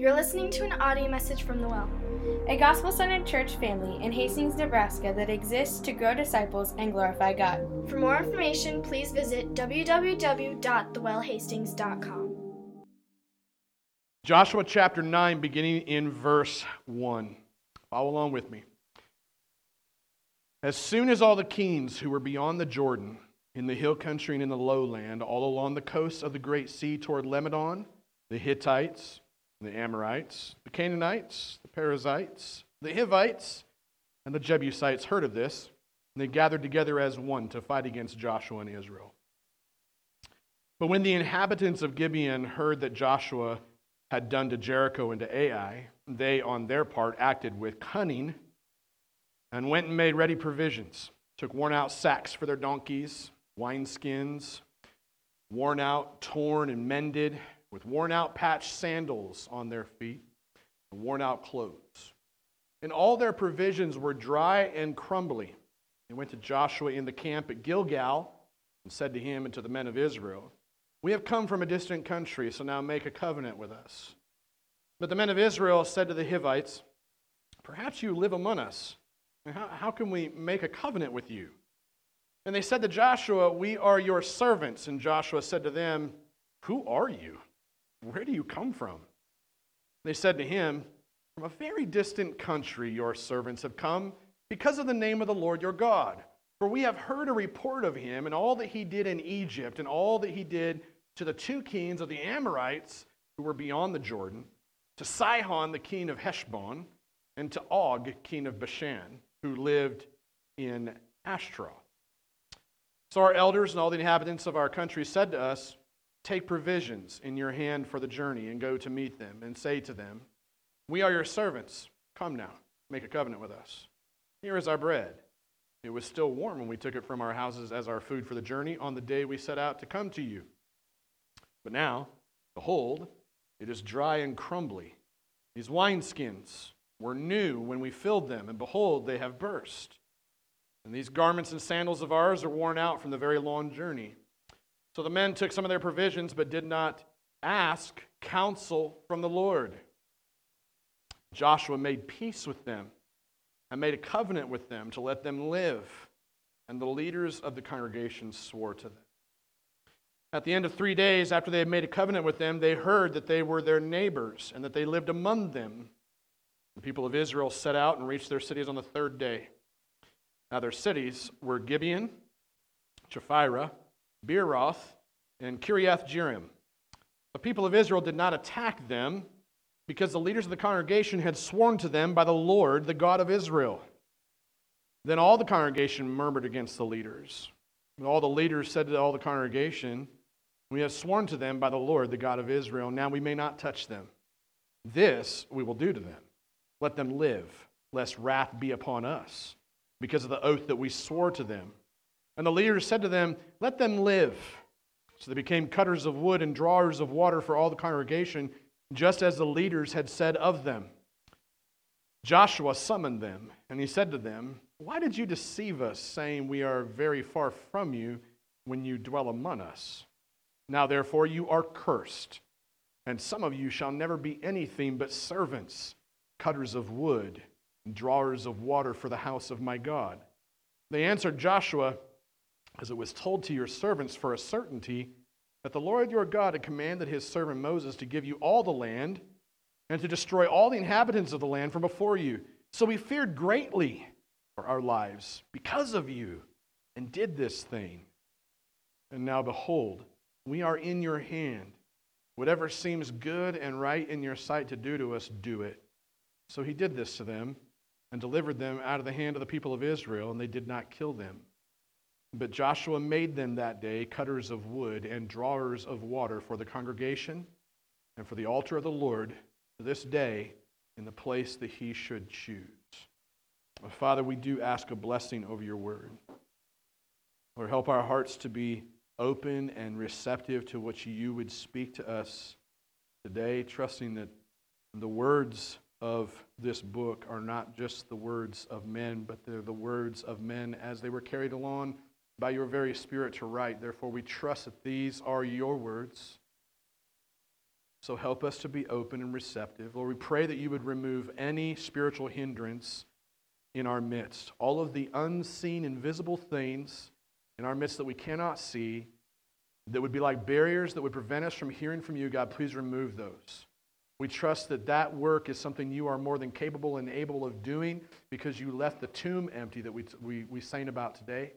You're listening to an audio message from The Well. a gospel centered church family in Hastings, Nebraska that exists to grow disciples and glorify God. For more information, please visit www.thewellhastings.com. Joshua chapter 9, beginning in verse 1. Follow along with me. As soon as all the kings who were beyond the Jordan, in the hill country and in the lowland, all along the coast of the great sea toward Lebanon, the Hittites, the Amorites, the Canaanites, the Perizzites, the Hivites, and the Jebusites heard of this, and they gathered together as one to fight against Joshua and Israel. But when the inhabitants of Gibeon heard that Joshua had done to Jericho and to Ai, they on their part acted with cunning and went and made ready provisions, took worn out sacks for their donkeys, wineskins, worn out, torn, and mended, with worn out patched sandals on their feet, and worn out clothes. And all their provisions were dry and crumbly. They went to Joshua in the camp at Gilgal and said to him and to the men of Israel, We have come from a distant country, so now make a covenant with us. But the men of Israel said to the Hivites, Perhaps you live among us. How, how can we make a covenant with you? And they said to Joshua, We are your servants. And Joshua said to them, Who are you? Where do you come from? They said to him, From a very distant country your servants have come because of the name of the Lord your God. For we have heard a report of him and all that he did in Egypt and all that he did to the two kings of the Amorites who were beyond the Jordan, to Sihon the king of Heshbon, and to Og king of Bashan, who lived in Ashtaroth. So our elders and all the inhabitants of our country said to us, Take provisions in your hand for the journey and go to meet them, and say to them, We are your servants. Come now, make a covenant with us. Here is our bread. It was still warm when we took it from our houses as our food for the journey on the day we set out to come to you. But now, behold, it is dry and crumbly. These wineskins were new when we filled them, and behold, they have burst. And these garments and sandals of ours are worn out from the very long journey. So the men took some of their provisions, but did not ask counsel from the Lord. Joshua made peace with them and made a covenant with them to let them live. And the leaders of the congregation swore to them. At the end of three days, after they had made a covenant with them, they heard that they were their neighbors and that they lived among them. The people of Israel set out and reached their cities on the third day. Now, their cities were Gibeon, Chephirah, Beeroth, and Kiriath Jearim. The people of Israel did not attack them because the leaders of the congregation had sworn to them by the Lord, the God of Israel. Then all the congregation murmured against the leaders. And all the leaders said to all the congregation, We have sworn to them by the Lord, the God of Israel. Now we may not touch them. This we will do to them. Let them live, lest wrath be upon us, because of the oath that we swore to them. And the leaders said to them, Let them live. So they became cutters of wood and drawers of water for all the congregation, just as the leaders had said of them. Joshua summoned them, and he said to them, Why did you deceive us, saying, We are very far from you when you dwell among us? Now therefore you are cursed, and some of you shall never be anything but servants, cutters of wood, and drawers of water for the house of my God. They answered Joshua, as it was told to your servants for a certainty that the Lord your God had commanded his servant Moses to give you all the land and to destroy all the inhabitants of the land from before you. So we feared greatly for our lives because of you and did this thing. And now behold, we are in your hand. Whatever seems good and right in your sight to do to us, do it. So he did this to them and delivered them out of the hand of the people of Israel, and they did not kill them. But Joshua made them that day cutters of wood and drawers of water for the congregation and for the altar of the Lord this day in the place that he should choose. Father, we do ask a blessing over your word. Lord, help our hearts to be open and receptive to what you would speak to us today, trusting that the words of this book are not just the words of men, but they're the words of men as they were carried along by your very Spirit to write. Therefore, we trust that these are your words So help us to be open and receptive. Lord, we pray that you would remove any spiritual hindrance in our midst. All of the unseen, invisible things in our midst that we cannot see, that would be like barriers that would prevent us from hearing from you, God, please remove those. We trust that that work is something you are more than capable and able of doing because you left the tomb empty that we, we, we sang about today.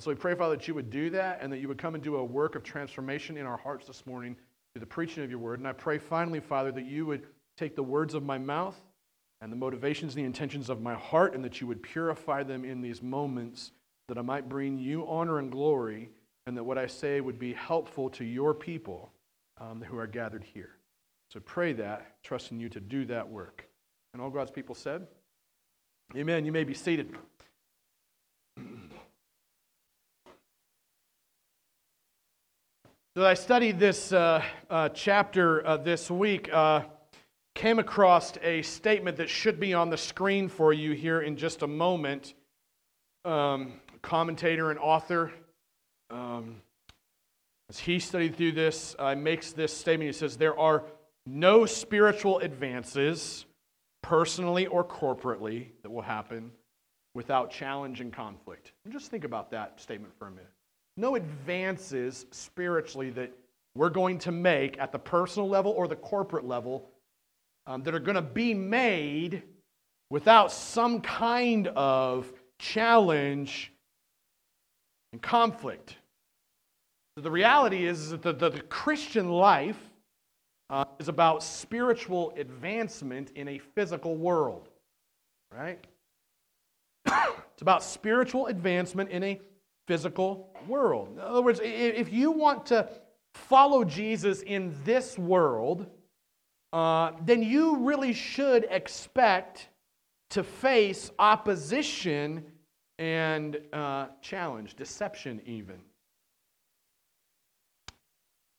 And so we pray, Father, that you would do that and that you would come and do a work of transformation in our hearts this morning through the preaching of your word. And I pray finally, Father, that you would take the words of my mouth and the motivations and the intentions of my heart and that you would purify them in these moments that I might bring you honor and glory and that what I say would be helpful to your people um, who are gathered here. So pray that, trusting you to do that work. And all God's people said, Amen. You may be seated. So I studied this uh, uh, chapter uh, this week. Uh, came across a statement that should be on the screen for you here in just a moment. Um, commentator and author, um, as he studied through this, uh, makes this statement. He says, There are no spiritual advances, personally or corporately, that will happen without challenge and conflict. And just think about that statement for a minute. No advances spiritually that we're going to make at the personal level or the corporate level um, that are going to be made without some kind of challenge and conflict. The reality is that the, the, the Christian life uh, is about spiritual advancement in a physical world, right? it's about spiritual advancement in a physical world. In other words, if you want to follow Jesus in this world, uh, then you really should expect to face opposition and uh, challenge, deception, even.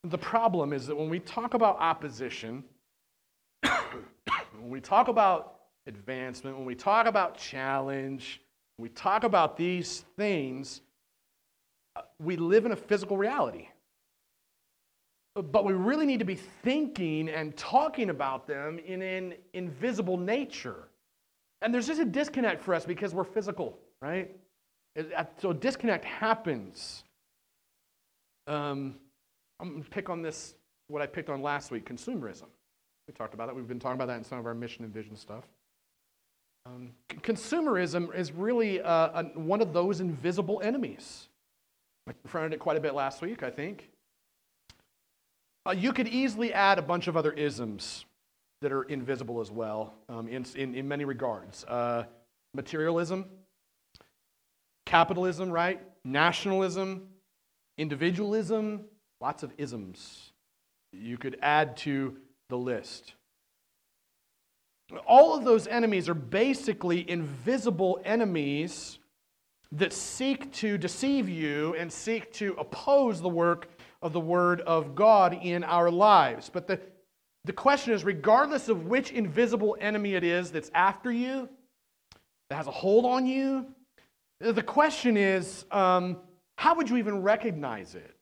The problem is that when we talk about opposition, when we talk about advancement, when we talk about challenge, we talk about these things, we live in a physical reality. But we really need to be thinking and talking about them in an invisible nature. And there's just a disconnect for us because we're physical, right? So disconnect happens. Um, I'm going to pick on this, what I picked on last week consumerism. We talked about that. We've been talking about that in some of our mission and vision stuff. Um, consumerism is really uh, one of those invisible enemies. I confronted it quite a bit last week, I think. Uh, you could easily add a bunch of other isms that are invisible as well um, in, in, in, many regards. Uh, materialism, capitalism, right? Nationalism, individualism, Lots of isms you could add to the list. All of those enemies are basically invisible enemies that seek to deceive you and seek to oppose the work of the Word of God in our lives. But the, the question is regardless of which invisible enemy it is that's after you, that has a hold on you, the question is um, how would you even recognize it?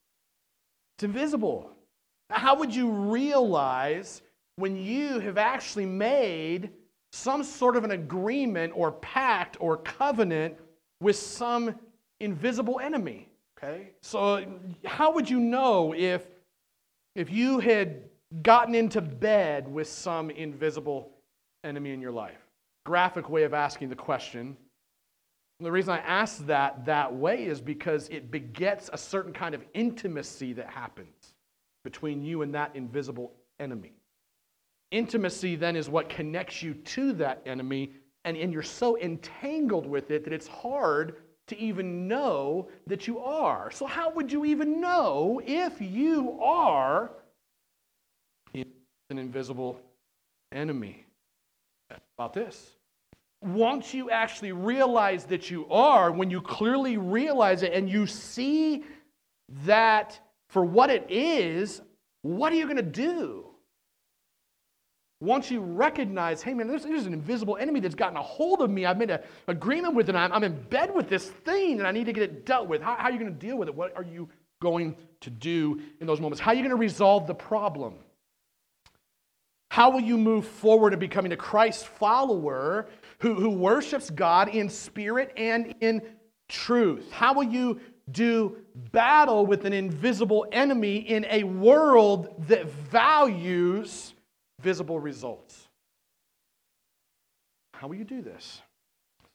It's invisible. How would you realize when you have actually made some sort of an agreement or pact or covenant with some invisible enemy? Okay? So, how would you know if, if you had gotten into bed with some invisible enemy in your life? Graphic way of asking the question the reason I ask that that way is because it begets a certain kind of intimacy that happens between you and that invisible enemy. Intimacy then is what connects you to that enemy, and, and you're so entangled with it that it's hard to even know that you are. So, how would you even know if you are an invisible enemy? About this once you actually realize that you are, when you clearly realize it and you see that for what it is, what are you going to do? Once you recognize, hey man, there's, there's, an invisible enemy that's gotten a hold of me. I've made an agreement with it. I'm, I'm, in bed with this thing and I need to get it dealt with. How, how are you going to deal with it? What are you going to do in those moments? How are you going to resolve the problem? How will you move forward in becoming a Christ follower who, who worships God in spirit and in truth? How will you do battle with an invisible enemy in a world that values visible results? How will you do this?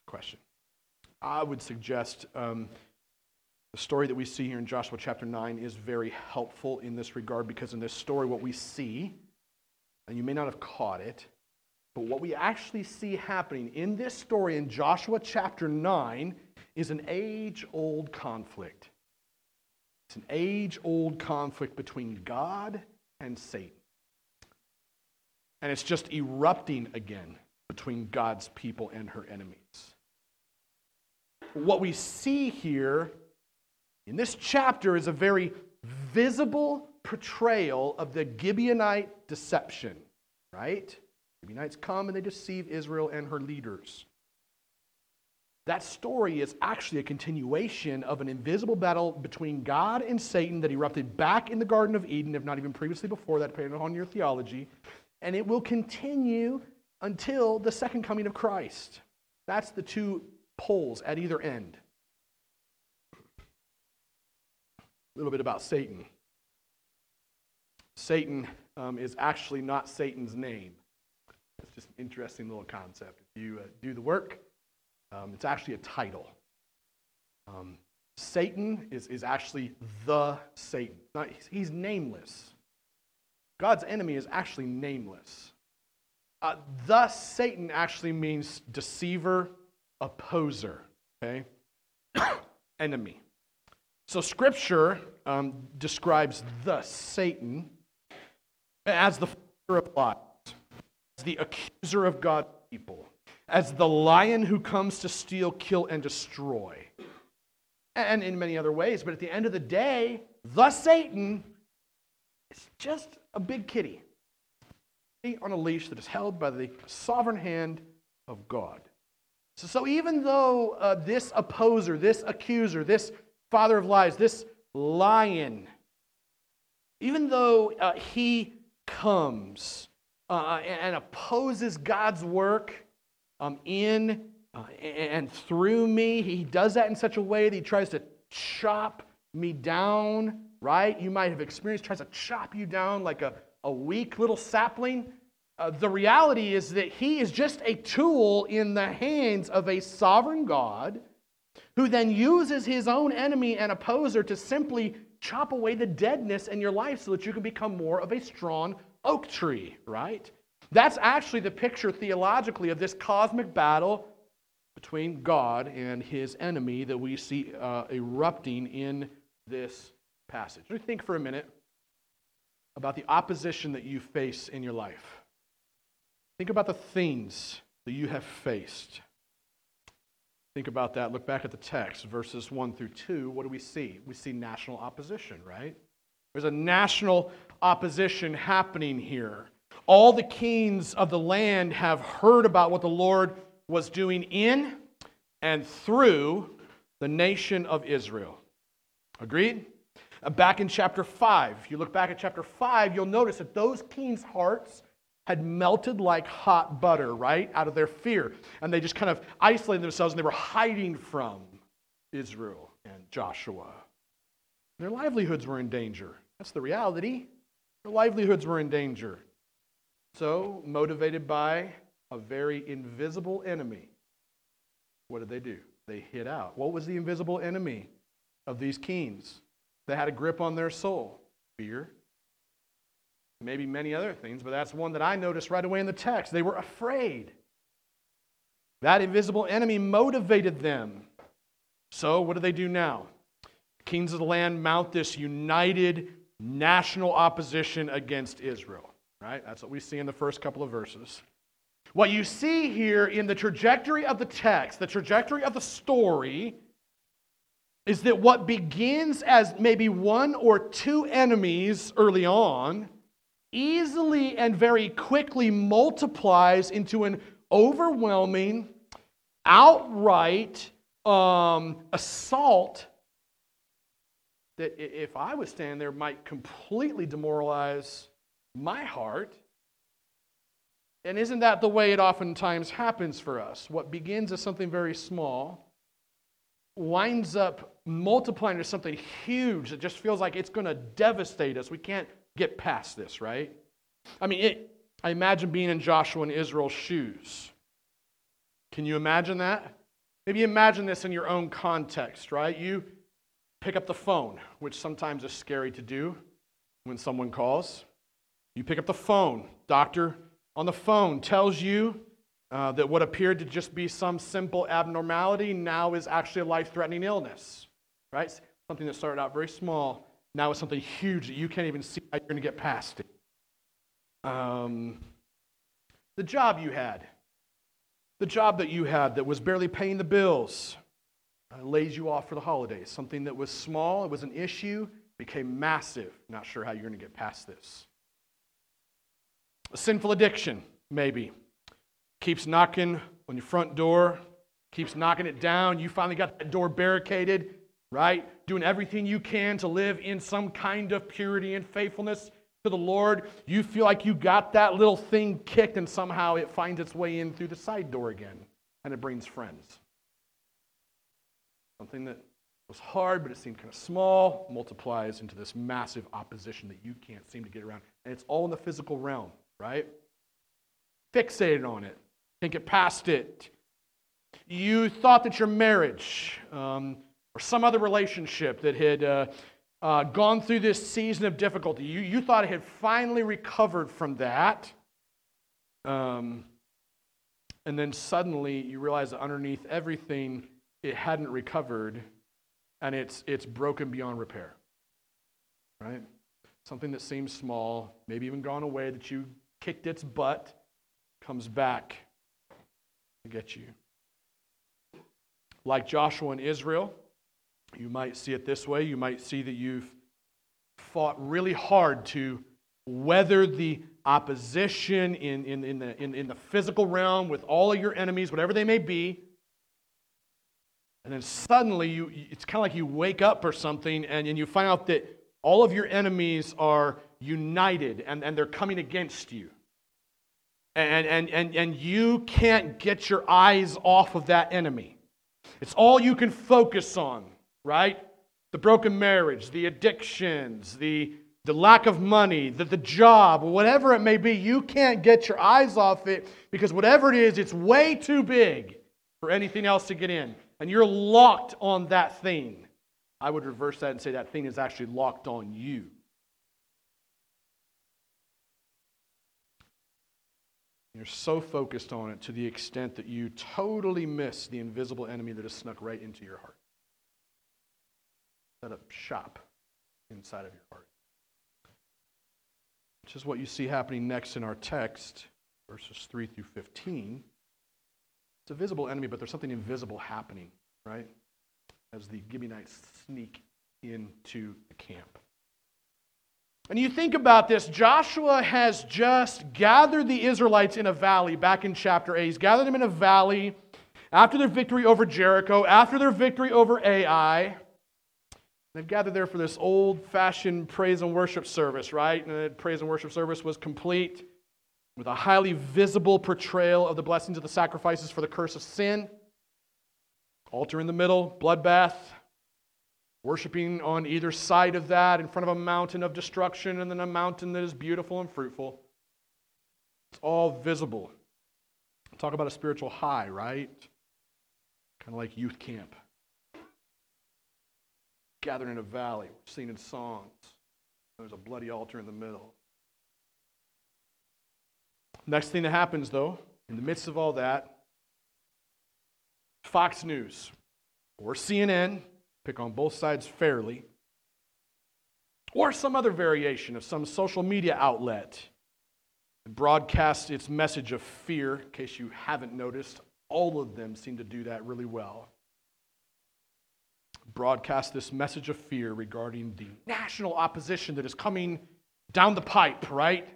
Question. I would suggest um, the story that we see here in Joshua chapter 9 is very helpful in this regard because in this story, what we see, and you may not have caught it, but what we actually see happening in this story in Joshua chapter 9 is an age old conflict. It's an age old conflict between God and Satan. And it's just erupting again between God's people and her enemies. What we see here in this chapter is a very visible portrayal of the Gibeonite deception, right? Gibeonites come and they deceive Israel and her leaders. That story is actually a continuation of an invisible battle between God and Satan that erupted back in the Garden of Eden, if not even previously before that, depending on your theology. And it will continue until the second coming of Christ. That's the two poles at either end. A little bit about Satan. Satan um, is actually not Satan's name. It's just an interesting little concept. If you uh, do the work, um, it's actually a title. Um, Satan is, is actually the Satan. Not, he's, he's nameless. God's enemy is actually nameless. Uh, thus, Satan actually means deceiver, opposer, okay? enemy. So, Scripture um, describes the Satan as the father of lies, as the accuser of God's people, as the lion who comes to steal, kill, and destroy, and in many other ways. But at the end of the day, the Satan is just a big kitty on a leash that is held by the sovereign hand of God. So, so even though uh, this opposer, this accuser, this father of lies, this lion, even though uh, he comes uh, and opposes God's work um, in uh, and through me, he does that in such a way that he tries to chop me down, right? You might have experienced, tries to chop you down like a, a weak little sapling. Uh, the reality is that he is just a tool in the hands of a sovereign God who then uses his own enemy and opposer to simply chop away the deadness in your life so that you can become more of a strong oak tree, right? That's actually the picture theologically of this cosmic battle between God and his enemy that we see uh, erupting in this passage. Think for a minute about the opposition that you face in your life. Think about the things that you have faced. Think about that. Look back at the text, verses 1 through 2. What do we see? We see national opposition, right? There's a national opposition happening here. All the kings of the land have heard about what the Lord was doing in and through the nation of Israel. Agreed? Uh, back in chapter 5, if you look back at chapter 5, you'll notice that those kings' hearts had melted like hot butter, right? Out of their fear. And they just kind of isolated themselves and they were hiding from Israel and Joshua. Their livelihoods were in danger. That's the reality. Their livelihoods were in danger. So, motivated by a very invisible enemy, what did they do? They hid out. What was the invisible enemy of these kings? They had a grip on their soul fear, maybe many other things, but that's one that I noticed right away in the text. They were afraid. That invisible enemy motivated them. So, what do they do now? Kings of the land mount this united national opposition against Israel, right? That's what we see in the first couple of verses. What you see here in the trajectory of the text, the trajectory of the story, is that what begins as maybe one or two enemies early on easily and very quickly multiplies into an overwhelming, outright um, assault that if I was standing there might completely demoralize my heart And isn't that the way it oftentimes happens for us? What begins as something very small winds up multiplying to something huge that just feels like it's going to devastate us. We can't get past this, right? I mean, it, I imagine being in Joshua and Israel's shoes. Can you imagine that? Maybe imagine this in your own context, right? You pick up the phone, which sometimes is scary to do when someone calls. You pick up the phone. Doctor on the phone tells you uh, that what appeared to just be some simple abnormality now is actually a life threatening illness, right? Something that started out very small now is something huge that you can't even see how you're going to get past it. Um, the job you had, the job that you had that was barely paying the bills, uh, lays you off for the holidays. Something that was small, it was an issue, became massive. Not sure how you're going to get past this. A sinful addiction, maybe, keeps knocking on your front door, keeps knocking it down. You finally got that door barricaded, right? Doing everything you can to live in some kind of purity and faithfulness to the Lord. You feel like you got that little thing kicked, and somehow it finds its way in through the side door again, and it brings friends. Something that was hard, but it seemed kind of small, multiplies into this massive opposition that you can't seem to get around. And it's all in the physical realm, right? Fixated on it, can't get past it. You thought that your marriage um, or some other relationship that had uh, uh, gone through this season of difficulty, you, you thought it had finally recovered from that. Um, and then suddenly you realize that underneath everything, it hadn't recovered and it's, it's broken beyond repair. Right? Something that seems small, maybe even gone away, that you kicked its butt, comes back to get you. Like Joshua and Israel, you might see it this way. You might see that you've fought really hard to weather the opposition in, in, in, the, in, in the physical realm with all of your enemies, whatever they may be. And then suddenly, you, it's kind of like you wake up or something, and, and you find out that all of your enemies are united and, and they're coming against you. And, and, and, and you can't get your eyes off of that enemy. It's all you can focus on, right? The broken marriage, the addictions, the, the lack of money, the, the job, whatever it may be, you can't get your eyes off it because whatever it is, it's way too big for anything else to get in and you're locked on that thing, I would reverse that and say that thing is actually locked on you. You're so focused on it to the extent that you totally miss the invisible enemy that has snuck right into your heart. Set up shop inside of your heart. Which is what you see happening next in our text, verses 3 through 15. It's a visible enemy, but there's something invisible happening, right? As the Gibeonites sneak into the camp. And you think about this, Joshua has just gathered the Israelites in a valley back in chapter 8. He's gathered them in a valley after their victory over Jericho, after their victory over Ai. They've gathered there for this old fashioned praise and worship service, right? And the praise and worship service was complete with a highly visible portrayal of the blessings of the sacrifices for the curse of sin. Altar in the middle, bloodbath, worshiping on either side of that in front of a mountain of destruction and then a mountain that is beautiful and fruitful. It's all visible. Talk about a spiritual high, right? Kind of like youth camp. Gathered in a valley, singing songs. There's a bloody altar in the middle. Next thing that happens, though, in the midst of all that, Fox News or CNN, pick on both sides fairly, or some other variation of some social media outlet broadcasts its message of fear. In case you haven't noticed, all of them seem to do that really well. Broadcast this message of fear regarding the national opposition that is coming down the pipe, right?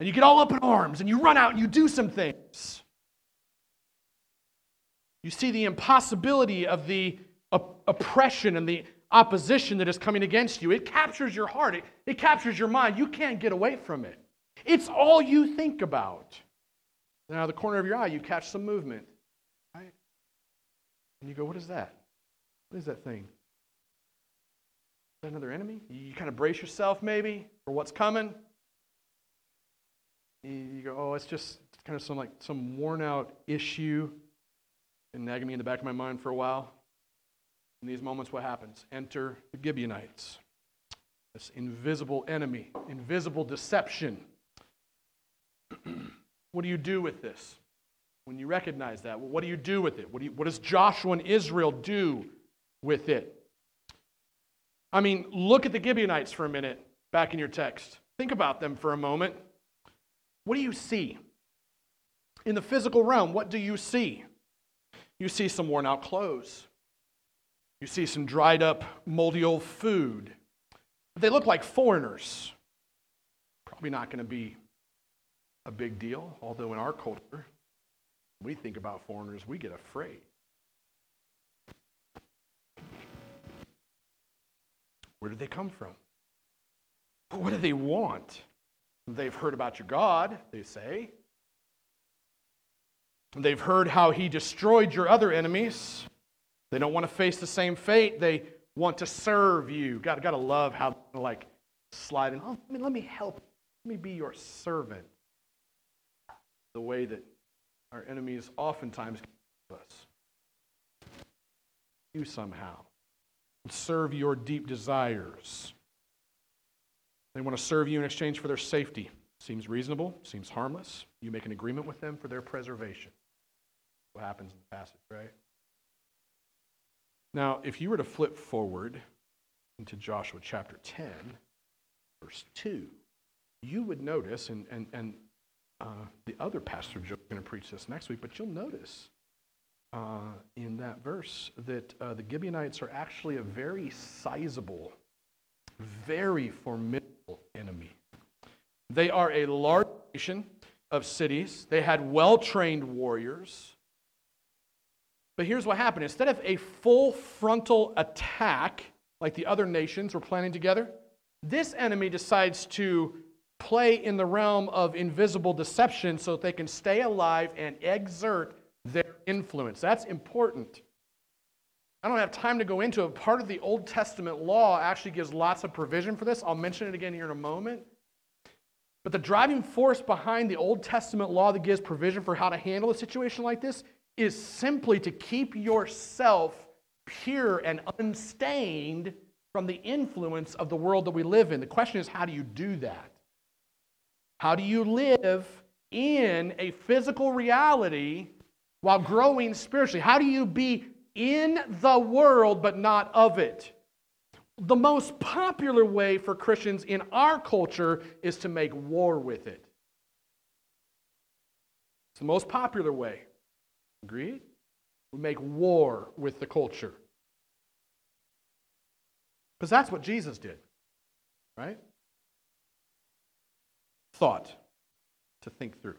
And you get all up in arms and you run out and you do some things. You see the impossibility of the op- oppression and the opposition that is coming against you. It captures your heart, it, it captures your mind. You can't get away from it. It's all you think about. Now, the corner of your eye, you catch some movement. Right? And you go, what is that? What is that thing? Is that another enemy? You kind of brace yourself maybe for what's coming. You go, oh, it's just kind of some like some worn out issue and nagging me in the back of my mind for a while. In these moments, what happens? Enter the Gibeonites. This invisible enemy, invisible deception. what do you do with this? When you recognize that, what do you do with it? What, do you, what does Joshua and Israel do with it? I mean, look at the Gibeonites for a minute back in your text. Think about them for a moment. What do you see? In the physical realm, what do you see? You see some worn out clothes. You see some dried up, moldy old food. They look like foreigners. Probably not going to be a big deal, although in our culture, we think about foreigners, we get afraid. Where did they come from? What do they want? They've heard about your God, they say. They've heard how he destroyed your other enemies. They don't want to face the same fate. They want to serve you. Got, got to love how, like, sliding. in. Oh, let me, let me help. Let me be your servant. The way that our enemies oftentimes give us. You somehow serve your deep desires. They want to serve you in exchange for their safety. Seems reasonable, seems harmless. You make an agreement with them for their preservation. What happens in the passage, right? Now, if you were to flip forward into Joshua chapter 10, verse 2, you would notice, and, and, and uh, the other pastor Joe's going to preach this next week, but you'll notice uh, in that verse that uh, the Gibeonites are actually a very sizable, very formidable enemy. They are a large nation of cities, they had well trained warriors. But here's what happened instead of a full frontal attack like the other nations were planning together, this enemy decides to play in the realm of invisible deception so that they can stay alive and exert their influence. That's important. I don't have time to go into it. Part of the Old Testament law actually gives lots of provision for this. I'll mention it again here in a moment. But the driving force behind the Old Testament law that gives provision for how to handle a situation like this is simply to keep yourself pure and unstained from the influence of the world that we live in. The question is, how do you do that? How do you live in a physical reality while growing spiritually? How do you be in the world but not of it? The most popular way for Christians in our culture is to make war with it. It's the most popular way. Agreed? We make war with the culture. Because that's what Jesus did, right? Thought to think through.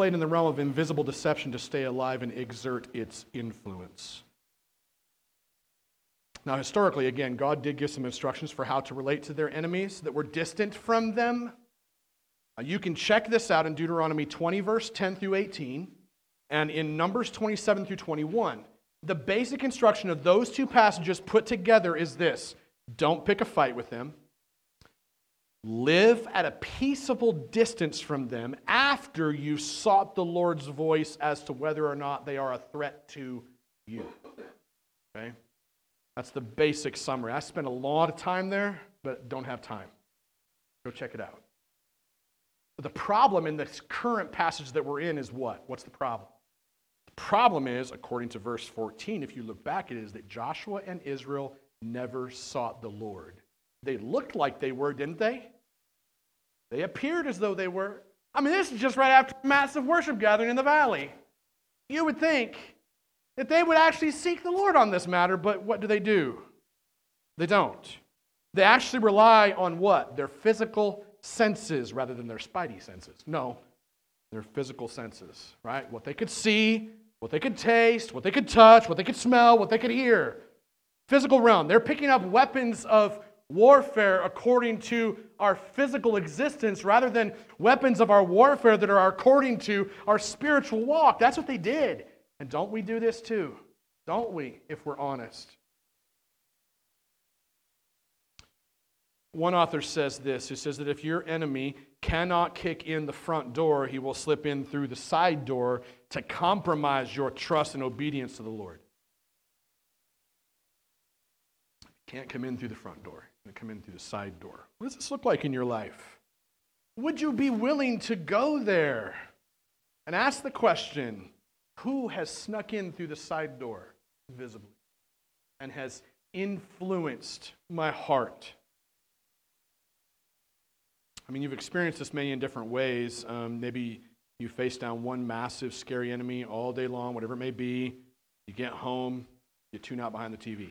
Played in the realm of invisible deception to stay alive and exert its influence. Now, historically, again, God did give some instructions for how to relate to their enemies that were distant from them. You can check this out in Deuteronomy 20, verse 10 through 18, and in Numbers 27 through 21. The basic instruction of those two passages put together is this don't pick a fight with them. Live at a peaceable distance from them after you've sought the Lord's voice as to whether or not they are a threat to you. Okay? That's the basic summary. I spent a lot of time there, but don't have time. Go check it out. But the problem in this current passage that we're in is what? What's the problem? The problem is, according to verse 14, if you look back, it is that Joshua and Israel never sought the Lord. They looked like they were, didn't they? They appeared as though they were. I mean, this is just right after a massive worship gathering in the valley. You would think that they would actually seek the Lord on this matter, but what do they do? They don't. They actually rely on what? Their physical senses rather than their spidey senses. No, their physical senses, right? What they could see, what they could taste, what they could touch, what they could smell, what they could hear. Physical realm. They're picking up weapons of warfare according to our physical existence rather than weapons of our warfare that are according to our spiritual walk. That's what they did. And don't we do this too? Don't we, if we're honest? One author says this he says that if your enemy cannot kick in the front door, he will slip in through the side door to compromise your trust and obedience to the Lord. Can't come in through the front door, come in through the side door. What does this look like in your life? Would you be willing to go there and ask the question who has snuck in through the side door visibly and has influenced my heart? I mean, you've experienced this many in different ways. Um, maybe you face down one massive, scary enemy all day long, whatever it may be. You get home, you tune out behind the TV.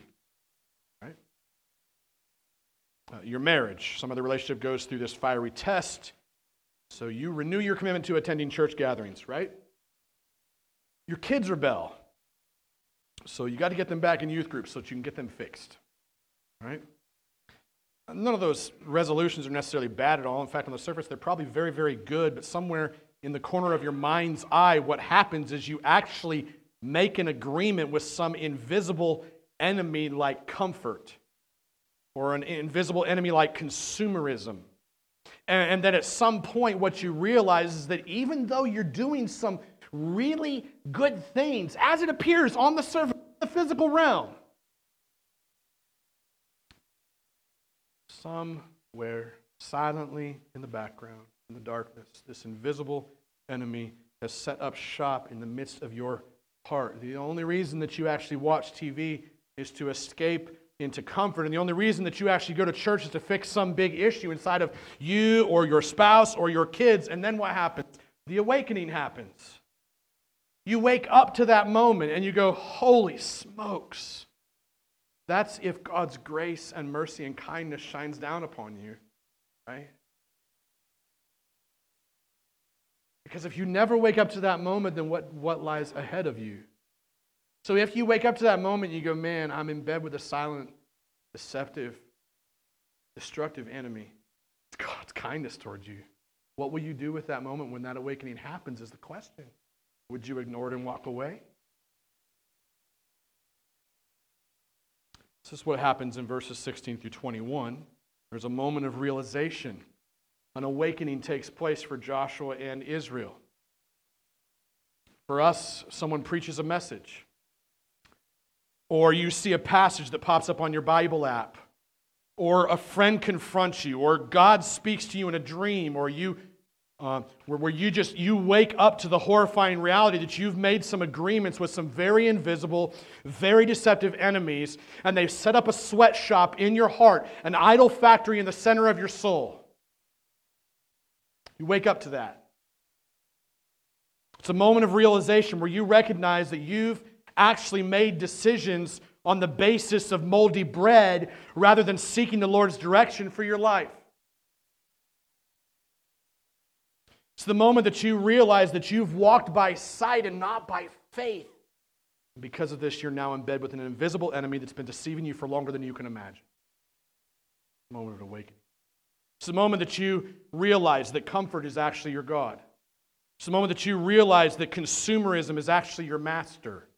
Right? Uh, your marriage, some of the relationship goes through this fiery test. So you renew your commitment to attending church gatherings, right? Your kids rebel. So you got to get them back in youth groups so that you can get them fixed. Right? None of those resolutions are necessarily bad at all. In fact, on the surface, they're probably very, very good. But somewhere in the corner of your mind's eye, what happens is you actually make an agreement with some invisible enemy like comfort or an invisible enemy like consumerism. And, and then at some point, what you realize is that even though you're doing some really good things, as it appears on the surface, of the physical realm, somewhere silently in the background, in the darkness, this invisible enemy has set up shop in the midst of your heart. The only reason that you actually watch TV is to escape into comfort. And the only reason that you actually go to church is to fix some big issue inside of you or your spouse or your kids. And then what happens? The awakening happens. You wake up to that moment and you go, Holy smokes. That's if God's grace and mercy and kindness shines down upon you, right? Because if you never wake up to that moment, then what, what lies ahead of you? So if you wake up to that moment, you go, man, I'm in bed with a silent, deceptive, destructive enemy. It's God's kindness towards you. What will you do with that moment when that awakening happens is the question. Would you ignore it and walk away? This is what happens in verses 16 through 21. There's a moment of realization. An awakening takes place for Joshua and Israel. For us, someone preaches a message, or you see a passage that pops up on your Bible app, or a friend confronts you, or God speaks to you in a dream, or you uh, where, where you just you wake up to the horrifying reality that you've made some agreements with some very invisible very deceptive enemies and they've set up a sweatshop in your heart an idol factory in the center of your soul. You wake up to that. It's a moment of realization where you recognize that you've actually made decisions on the basis of moldy bread rather than seeking the lord's direction for your life It's the moment that you realize that you've walked by sight and not by faith. Because of this, you're now in bed with an invisible enemy that's been deceiving you for longer than you can imagine. Moment of awakening. It's the moment that you realize that comfort is actually your God. It's the moment that you realize that consumerism is actually your master.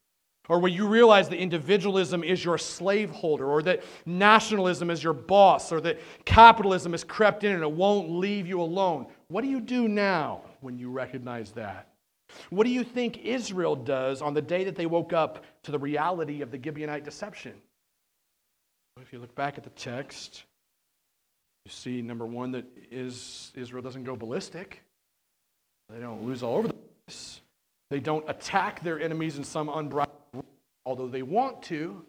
Or where you realize that individualism is your slaveholder, or that nationalism is your boss, or that capitalism has crept in and it won't leave you alone. What do you do now when you recognize that? What do you think Israel does on the day that they woke up to the reality of the Gibeonite deception? If you look back at the text, you see, number one, that is, Israel doesn't go ballistic. They don't lose all over the place. They don't attack their enemies in some unbridled although they want to.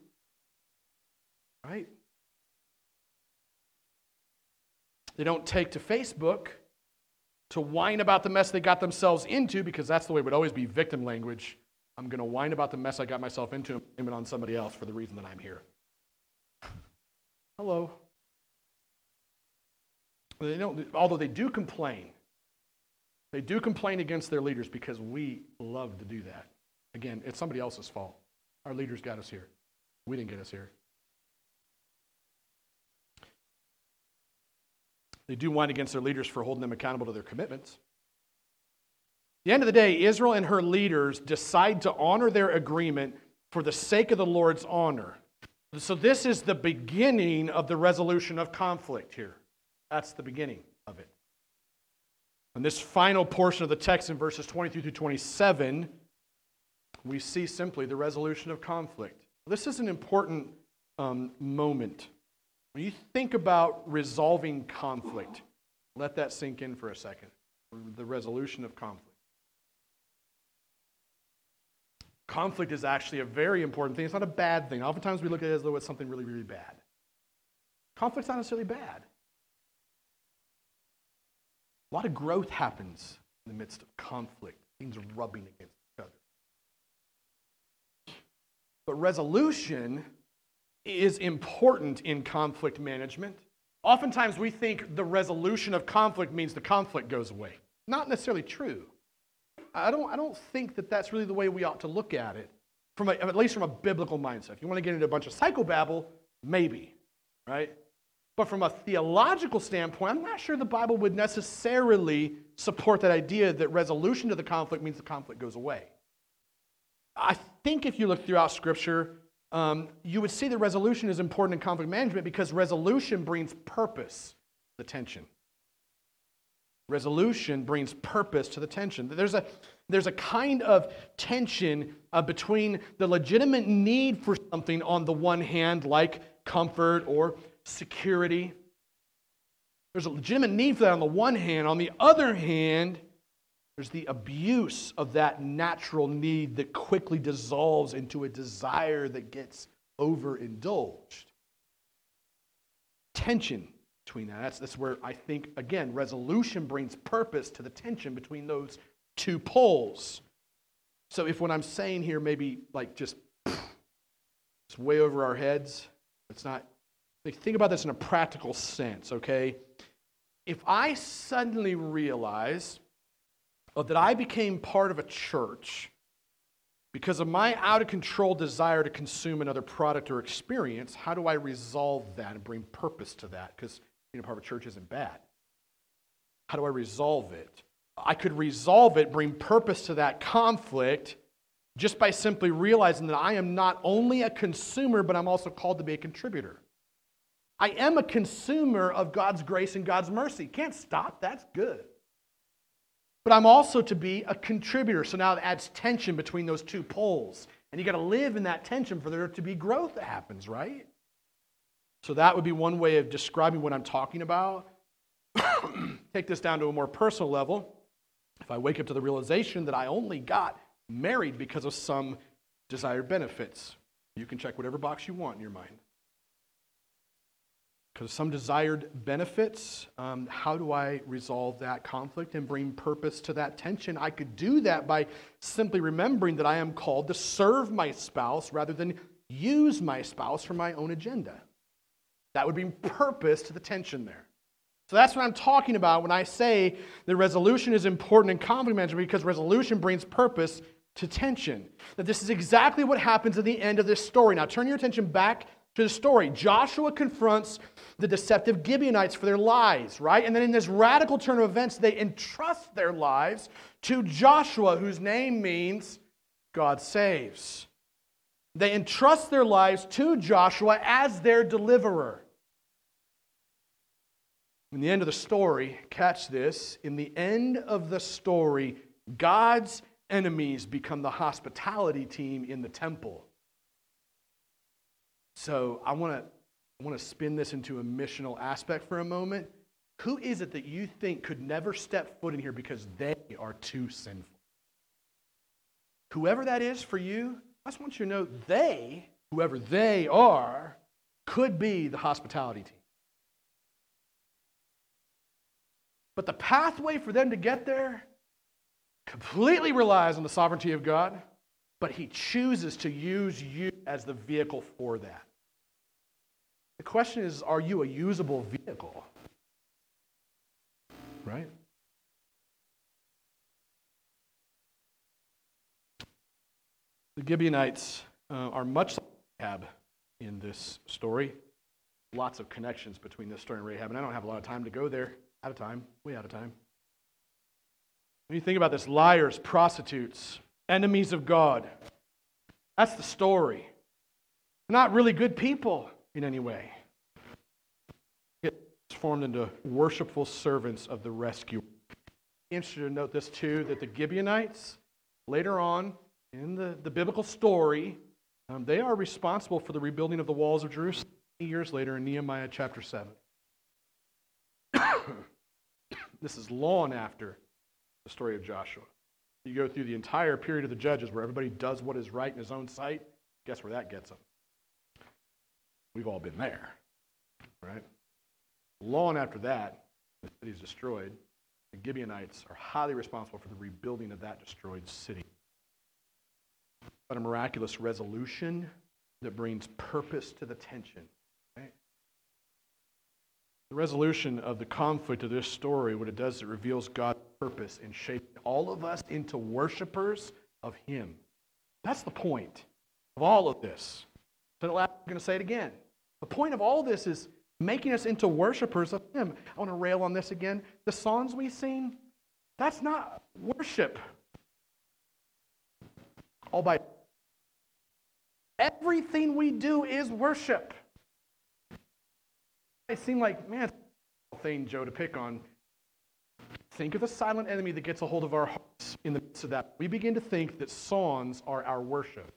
Right? They don't take to Facebook to whine about the mess they got themselves into, because that's the way it would always be victim language. I'm going to whine about the mess I got myself into and blame it on somebody else for the reason that I'm here. Hello. They don't, although they do complain, they do complain against their leaders because we love to do that. Again, it's somebody else's fault. Our leaders got us here. We didn't get us here. They do whine against their leaders for holding them accountable to their commitments. At the end of the day, Israel and her leaders decide to honor their agreement for the sake of the Lord's honor. So, this is the beginning of the resolution of conflict here. That's the beginning of it. And this final portion of the text in verses 23 through 27, we see simply the resolution of conflict. This is an important um, moment. When you think about resolving conflict, let that sink in for a second. The resolution of conflict. Conflict is actually a very important thing. It's not a bad thing. Oftentimes we look at it as though it's something really, really bad. Conflict's not necessarily bad. A lot of growth happens in the midst of conflict, things are rubbing against each other. But resolution is important in conflict management. Oftentimes we think the resolution of conflict means the conflict goes away. Not necessarily true. I don't, I don't think that that's really the way we ought to look at it, from a, at least from a biblical mindset. If you want to get into a bunch of psychobabble, maybe, right? But from a theological standpoint, I'm not sure the Bible would necessarily support that idea that resolution to the conflict means the conflict goes away. I think if you look throughout Scripture, um, you would see that resolution is important in conflict management because resolution brings purpose to the tension. Resolution brings purpose to the tension. There's a, there's a kind of tension uh, between the legitimate need for something on the one hand, like comfort or security. There's a legitimate need for that on the one hand. On the other hand, there's the abuse of that natural need that quickly dissolves into a desire that gets overindulged. Tension between that. That's, that's where I think, again, resolution brings purpose to the tension between those two poles. So if what I'm saying here maybe like just it's way over our heads, it's not think about this in a practical sense, okay? If I suddenly realize that I became part of a church because of my out of control desire to consume another product or experience, how do I resolve that and bring purpose to that? Because being a part of a church isn't bad. How do I resolve it? I could resolve it, bring purpose to that conflict just by simply realizing that I am not only a consumer, but I'm also called to be a contributor. I am a consumer of God's grace and God's mercy. Can't stop, that's good. But I'm also to be a contributor. So now it adds tension between those two poles. And you got to live in that tension for there to be growth that happens, right? So that would be one way of describing what I'm talking about. Take this down to a more personal level. If I wake up to the realization that I only got married because of some desired benefits, you can check whatever box you want in your mind because some desired benefits. Um, how do I resolve that conflict and bring purpose to that tension? I could do that by simply remembering that I am called to serve my spouse rather than use my spouse for my own agenda. That would bring purpose to the tension there. So that's what I'm talking about when I say that resolution is important in conflict management because resolution brings purpose to tension. That this is exactly what happens at the end of this story. Now turn your attention back to the story. Joshua confronts the deceptive Gibeonites for their lies, right? And then in this radical turn of events, they entrust their lives to Joshua, whose name means God saves. They entrust their lives to Joshua as their deliverer. In the end of the story, catch this, in the end of the story, God's enemies become the hospitality team in the temple. So I want to I want to spin this into a missional aspect for a moment. Who is it that you think could never step foot in here because they are too sinful? Whoever that is for you, I just want you to know they, whoever they are, could be the hospitality team. But the pathway for them to get there completely relies on the sovereignty of God but he chooses to use you as the vehicle for that. The question is are you a usable vehicle? Right? The Gibeonites uh, are much like Rahab in this story. lots of connections between this story and Rahab, and I don't have a lot of time to go there. Out of time, way out of time. When you think about this, liars, prostitutes, enemies of God, that's the story. Not really good people in any way. It's formed into worshipful servants of the rescue. Interesting to note this too that the Gibeonites, later on in the, the biblical story, um, they are responsible for the rebuilding of the walls of Jerusalem years later in Nehemiah chapter 7. this is long after the story of Joshua. You go through the entire period of the judges where everybody does what is right in his own sight. Guess where that gets them? We've all been there, right? Long after that, the city is destroyed. The Gibeonites are highly responsible for the rebuilding of that destroyed city. But a miraculous resolution that brings purpose to the tension. The resolution of the conflict of this story, what it does, it reveals God's purpose in shaping all of us into worshipers of Him. That's the point of all of this. I'm going to say it again. The point of all this is making us into worshipers of Him. I want to rail on this again. The songs we sing, that's not worship. All by everything we do is worship. It seemed like, man, thing, Joe, to pick on. Think of the silent enemy that gets a hold of our hearts in the midst of that. We begin to think that songs are our worship,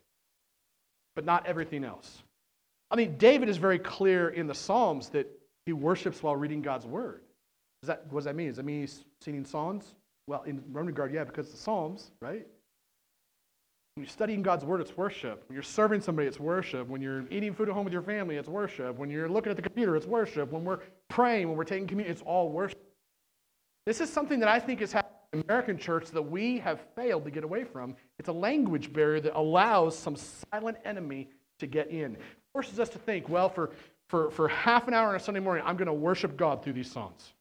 but not everything else. I mean, David is very clear in the Psalms that he worships while reading God's word. Does that, what does that mean? Does that mean he's singing songs? Well, in one regard, yeah, because the Psalms, right? When you're studying God's word, it's worship. When you're serving somebody, it's worship. When you're eating food at home with your family, it's worship. When you're looking at the computer, it's worship. When we're praying, when we're taking communion, it's all worship. This is something that I think is happening in the American church that we have failed to get away from. It's a language barrier that allows some silent enemy to get in forces us to think, well, for, for, for half an hour on a Sunday morning, I'm going to worship God through these songs.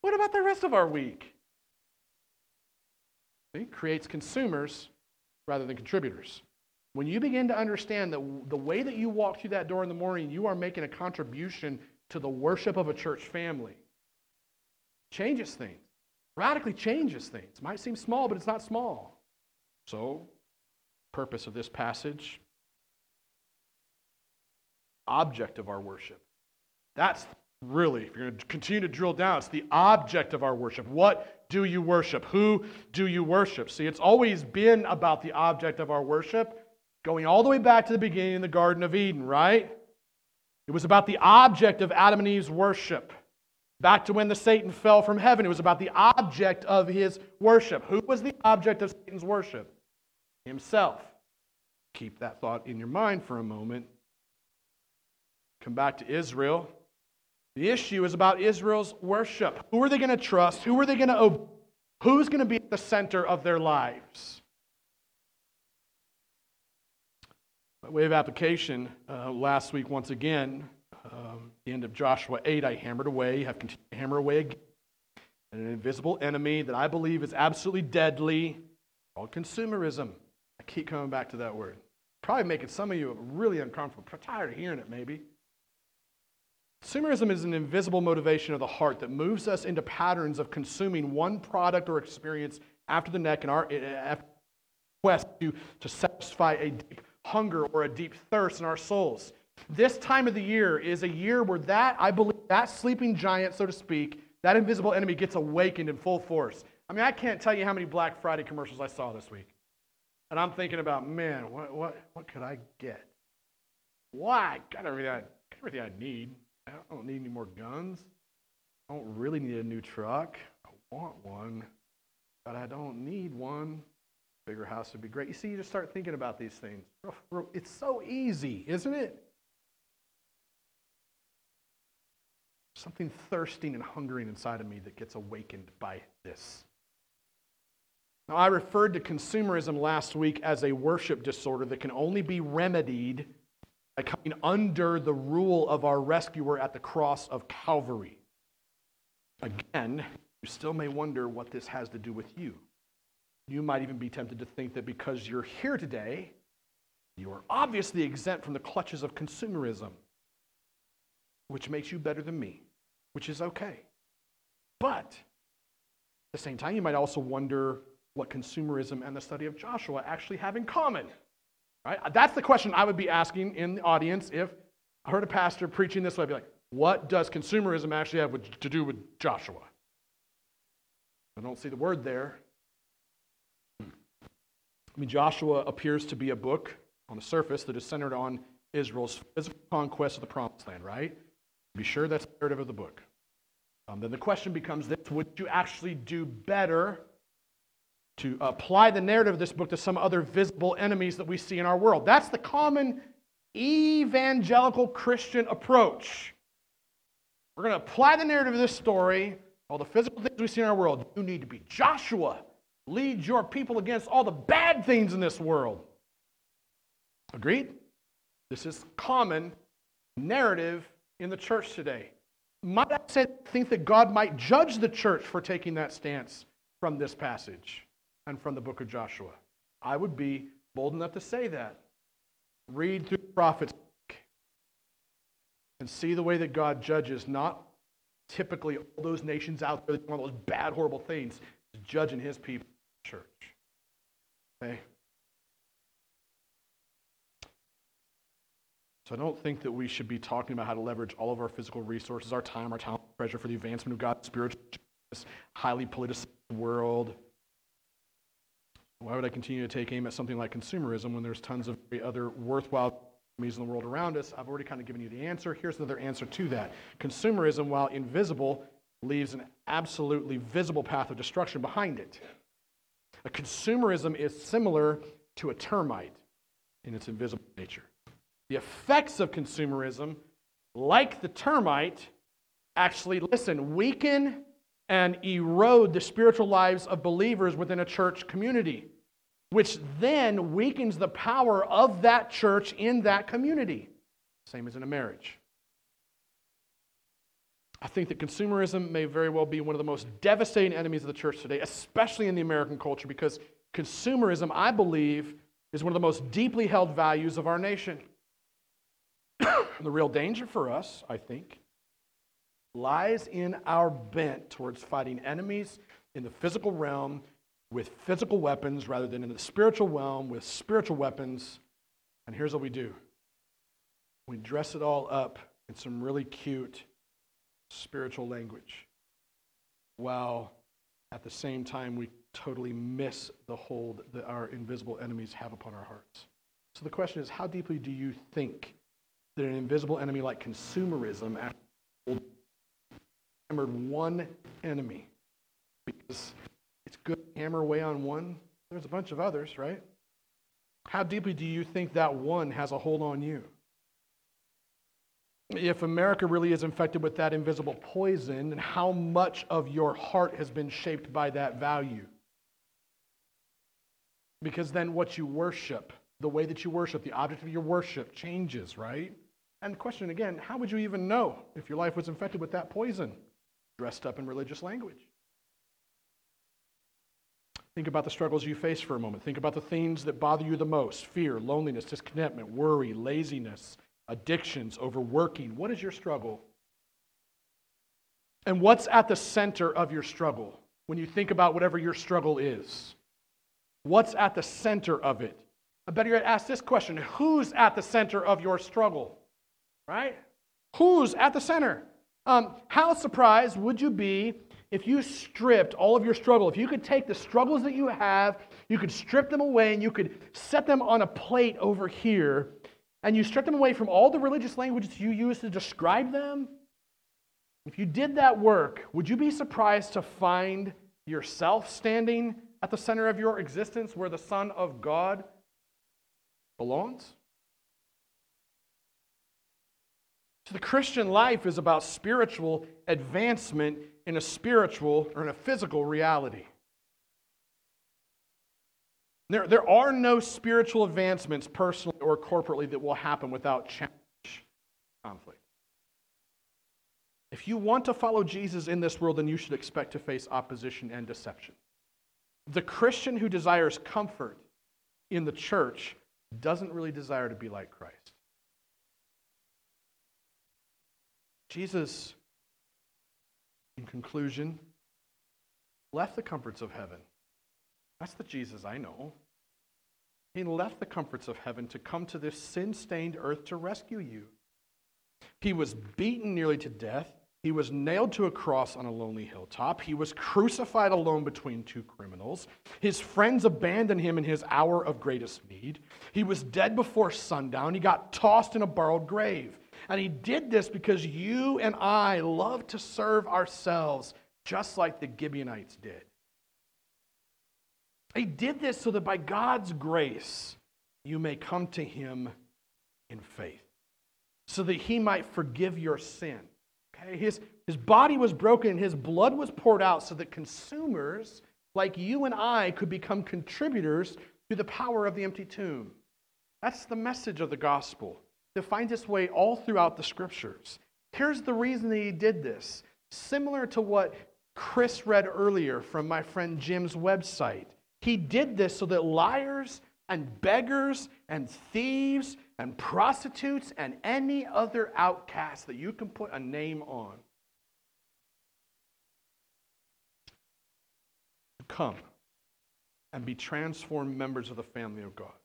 What about the rest of our week? It creates consumers rather than contributors. When you begin to understand that the way that you walk through that door in the morning, you are making a contribution to the worship of a church family, changes things, radically changes things. It might seem small, but it's not small. So, purpose of this passage object of our worship. That's really, if you're going to continue to drill down, it's the object of our worship. What do you worship? Who do you worship? See, it's always been about the object of our worship, going all the way back to the beginning in the Garden of Eden, right? It was about the object of Adam and Eve's worship. Back to when the Satan fell from heaven, it was about the object of his worship. Who was the object of Satan's worship? Himself. Keep that thought in your mind for a moment. Come back to Israel. The issue is about Israel's worship. Who are they going to trust? Who are they going to obey? Who's going to be at the center of their lives? By way of application, uh, last week, once again, um, the end of Joshua 8, I hammered away, have continued to hammer away again. An invisible enemy that I believe is absolutely deadly called consumerism. I keep coming back to that word. Probably making some of you really uncomfortable. Tired of hearing it, maybe. Consumerism is an invisible motivation of the heart that moves us into patterns of consuming one product or experience after the next in our uh, quest to, to satisfy a deep hunger or a deep thirst in our souls. This time of the year is a year where that, I believe, that sleeping giant, so to speak, that invisible enemy gets awakened in full force. I mean, I can't tell you how many Black Friday commercials I saw this week. And I'm thinking about, man, what, what, what could I get? Why? Got everything I, got everything I need. I don't need any more guns. I don't really need a new truck. I want one, but I don't need one. Bigger house would be great. You see, you just start thinking about these things. It's so easy, isn't it? Something thirsting and hungering inside of me that gets awakened by this. Now, I referred to consumerism last week as a worship disorder that can only be remedied by coming under the rule of our rescuer at the cross of Calvary. Again, you still may wonder what this has to do with you. You might even be tempted to think that because you're here today, you are obviously exempt from the clutches of consumerism. which makes you better than me, which is okay. But at the same time, you might also wonder what consumerism and the study of Joshua actually have in common. Right? That's the question I would be asking in the audience if I heard a pastor preaching this way. I'd be like, what does consumerism actually have with, to do with Joshua? I don't see the word there. I mean, Joshua appears to be a book on the surface that is centered on Israel's physical conquest of the promised land, right? Be sure that's the narrative of the book. Um, then the question becomes this would you actually do better to apply the narrative of this book to some other visible enemies that we see in our world? That's the common evangelical Christian approach. We're going to apply the narrative of this story, all the physical things we see in our world. You need to be Joshua. Lead your people against all the bad things in this world. Agreed? This is common narrative in the church today. Might I say, think that God might judge the church for taking that stance from this passage and from the book of Joshua? I would be bold enough to say that. Read through the prophets and see the way that God judges, not typically all those nations out there doing all those bad, horrible things, judging his people, church. Okay? So I don't think that we should be talking about how to leverage all of our physical resources, our time, our talent, treasure for the advancement of God's spiritual, highly politicized world. Why would I continue to take aim at something like consumerism when there's tons of other worthwhile enemies in the world around us? I've already kind of given you the answer. Here's another answer to that. Consumerism, while invisible, leaves an absolutely visible path of destruction behind it. A consumerism is similar to a termite in its invisible nature. The effects of consumerism, like the termite, actually, listen, weaken and erode the spiritual lives of believers within a church community, which then weakens the power of that church in that community. Same as in a marriage. I think that consumerism may very well be one of the most devastating enemies of the church today, especially in the American culture, because consumerism, I believe, is one of the most deeply held values of our nation. the real danger for us, I think, lies in our bent towards fighting enemies in the physical realm with physical weapons rather than in the spiritual realm with spiritual weapons. And here's what we do we dress it all up in some really cute spiritual language while at the same time we totally miss the hold that our invisible enemies have upon our hearts. So the question is how deeply do you think that an invisible enemy like consumerism hammered one enemy because it's good to hammer away on one. There's a bunch of others, right? How deeply do you think that one has a hold on you? If America really is infected with that invisible poison, then how much of your heart has been shaped by that value? Because then what you worship, the way that you worship, the object of your worship changes, right? And question again, how would you even know if your life was infected with that poison? Dressed up in religious language. Think about the struggles you face for a moment. Think about the things that bother you the most fear, loneliness, discontentment, worry, laziness, addictions, overworking. What is your struggle? And what's at the center of your struggle when you think about whatever your struggle is? What's at the center of it? I better yet ask this question Who's at the center of your struggle? right? Who's at the center? Um, how surprised would you be if you stripped all of your struggle? If you could take the struggles that you have, you could strip them away and you could set them on a plate over here, and you strip them away from all the religious languages you use to describe them? If you did that work, would you be surprised to find yourself standing at the center of your existence where the Son of God belongs? So the Christian life is about spiritual advancement in a spiritual or in a physical reality. There, there are no spiritual advancements, personally or corporately, that will happen without challenge, conflict. If you want to follow Jesus in this world, then you should expect to face opposition and deception. The Christian who desires comfort in the church doesn't really desire to be like Christ. Jesus, in conclusion, left the comforts of heaven. That's the Jesus I know. He left the comforts of heaven to come to this sin stained earth to rescue you. He was beaten nearly to death. He was nailed to a cross on a lonely hilltop. He was crucified alone between two criminals. His friends abandoned him in his hour of greatest need. He was dead before sundown. He got tossed in a borrowed grave. And he did this because you and I love to serve ourselves just like the Gibeonites did. He did this so that by God's grace you may come to him in faith, so that he might forgive your sin. Okay? His, his body was broken his blood was poured out so that consumers like you and I could become contributors to the power of the empty tomb. That's the message of the gospel that finds its way all throughout the scriptures. Here's the reason that he did this. Similar to what Chris read earlier from my friend Jim's website. He did this so that liars and beggars and thieves and prostitutes and any other outcast that you can put a name on come and be transformed members of the family of God.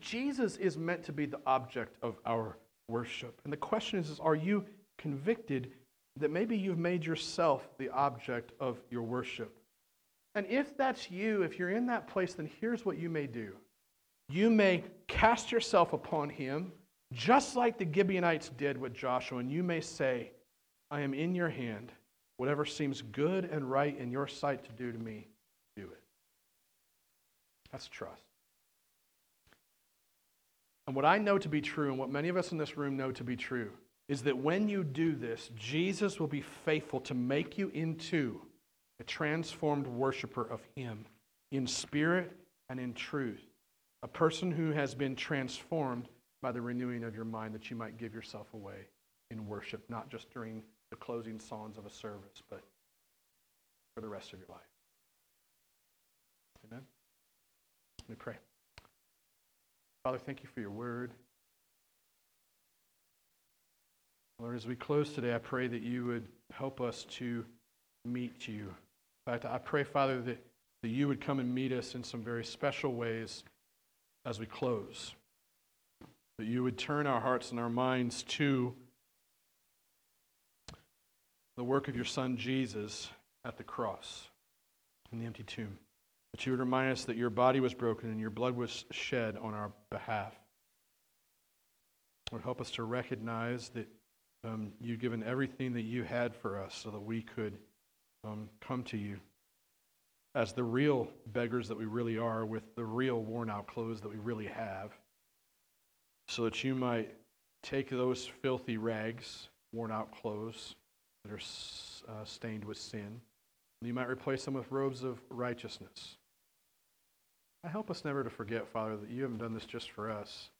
Jesus is meant to be the object of our worship. And the question is, is are you convicted that maybe you've made yourself the object of your worship? And if that's you, if you're in that place, then here's what you may do. You may cast yourself upon him, just like the Gibeonites did with Joshua, and you may say, I am in your hand. Whatever seems good and right in your sight to do to me, do it. That's trust. And what I know to be true, and what many of us in this room know to be true, is that when you do this, Jesus will be faithful to make you into a transformed worshiper of Him in spirit and in truth. A person who has been transformed by the renewing of your mind that you might give yourself away in worship, not just during the closing songs of a service, but for the rest of your life. Amen? Let me pray. Father, thank you for your word. Lord, as we close today, I pray that you would help us to meet you in fact, I pray, Father, that, that you would come and meet us in some very special ways as we close. That you would turn our hearts and our minds to the work of your Son Jesus at the cross in the empty tomb. That you would remind us that your body was broken and your blood was shed on our behalf. Lord, help us to recognize that um, you've given everything that you had for us so that we could um, come to you as the real beggars that we really are, with the real worn out clothes that we really have, so that you might take those filthy rags, worn out clothes that are uh, stained with sin, and you might replace them with robes of righteousness. I help us never to forget, Father, that you haven't done this just for us,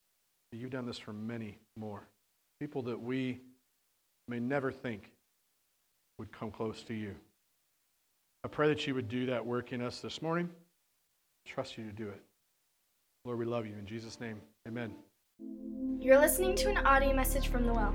you've done this for many more. People that we may never think would come close to you. I pray that you would do that work in us this morning. Trust you to do it. Lord, we love you. In Jesus' name, amen. You're listening to an audio message from The Well,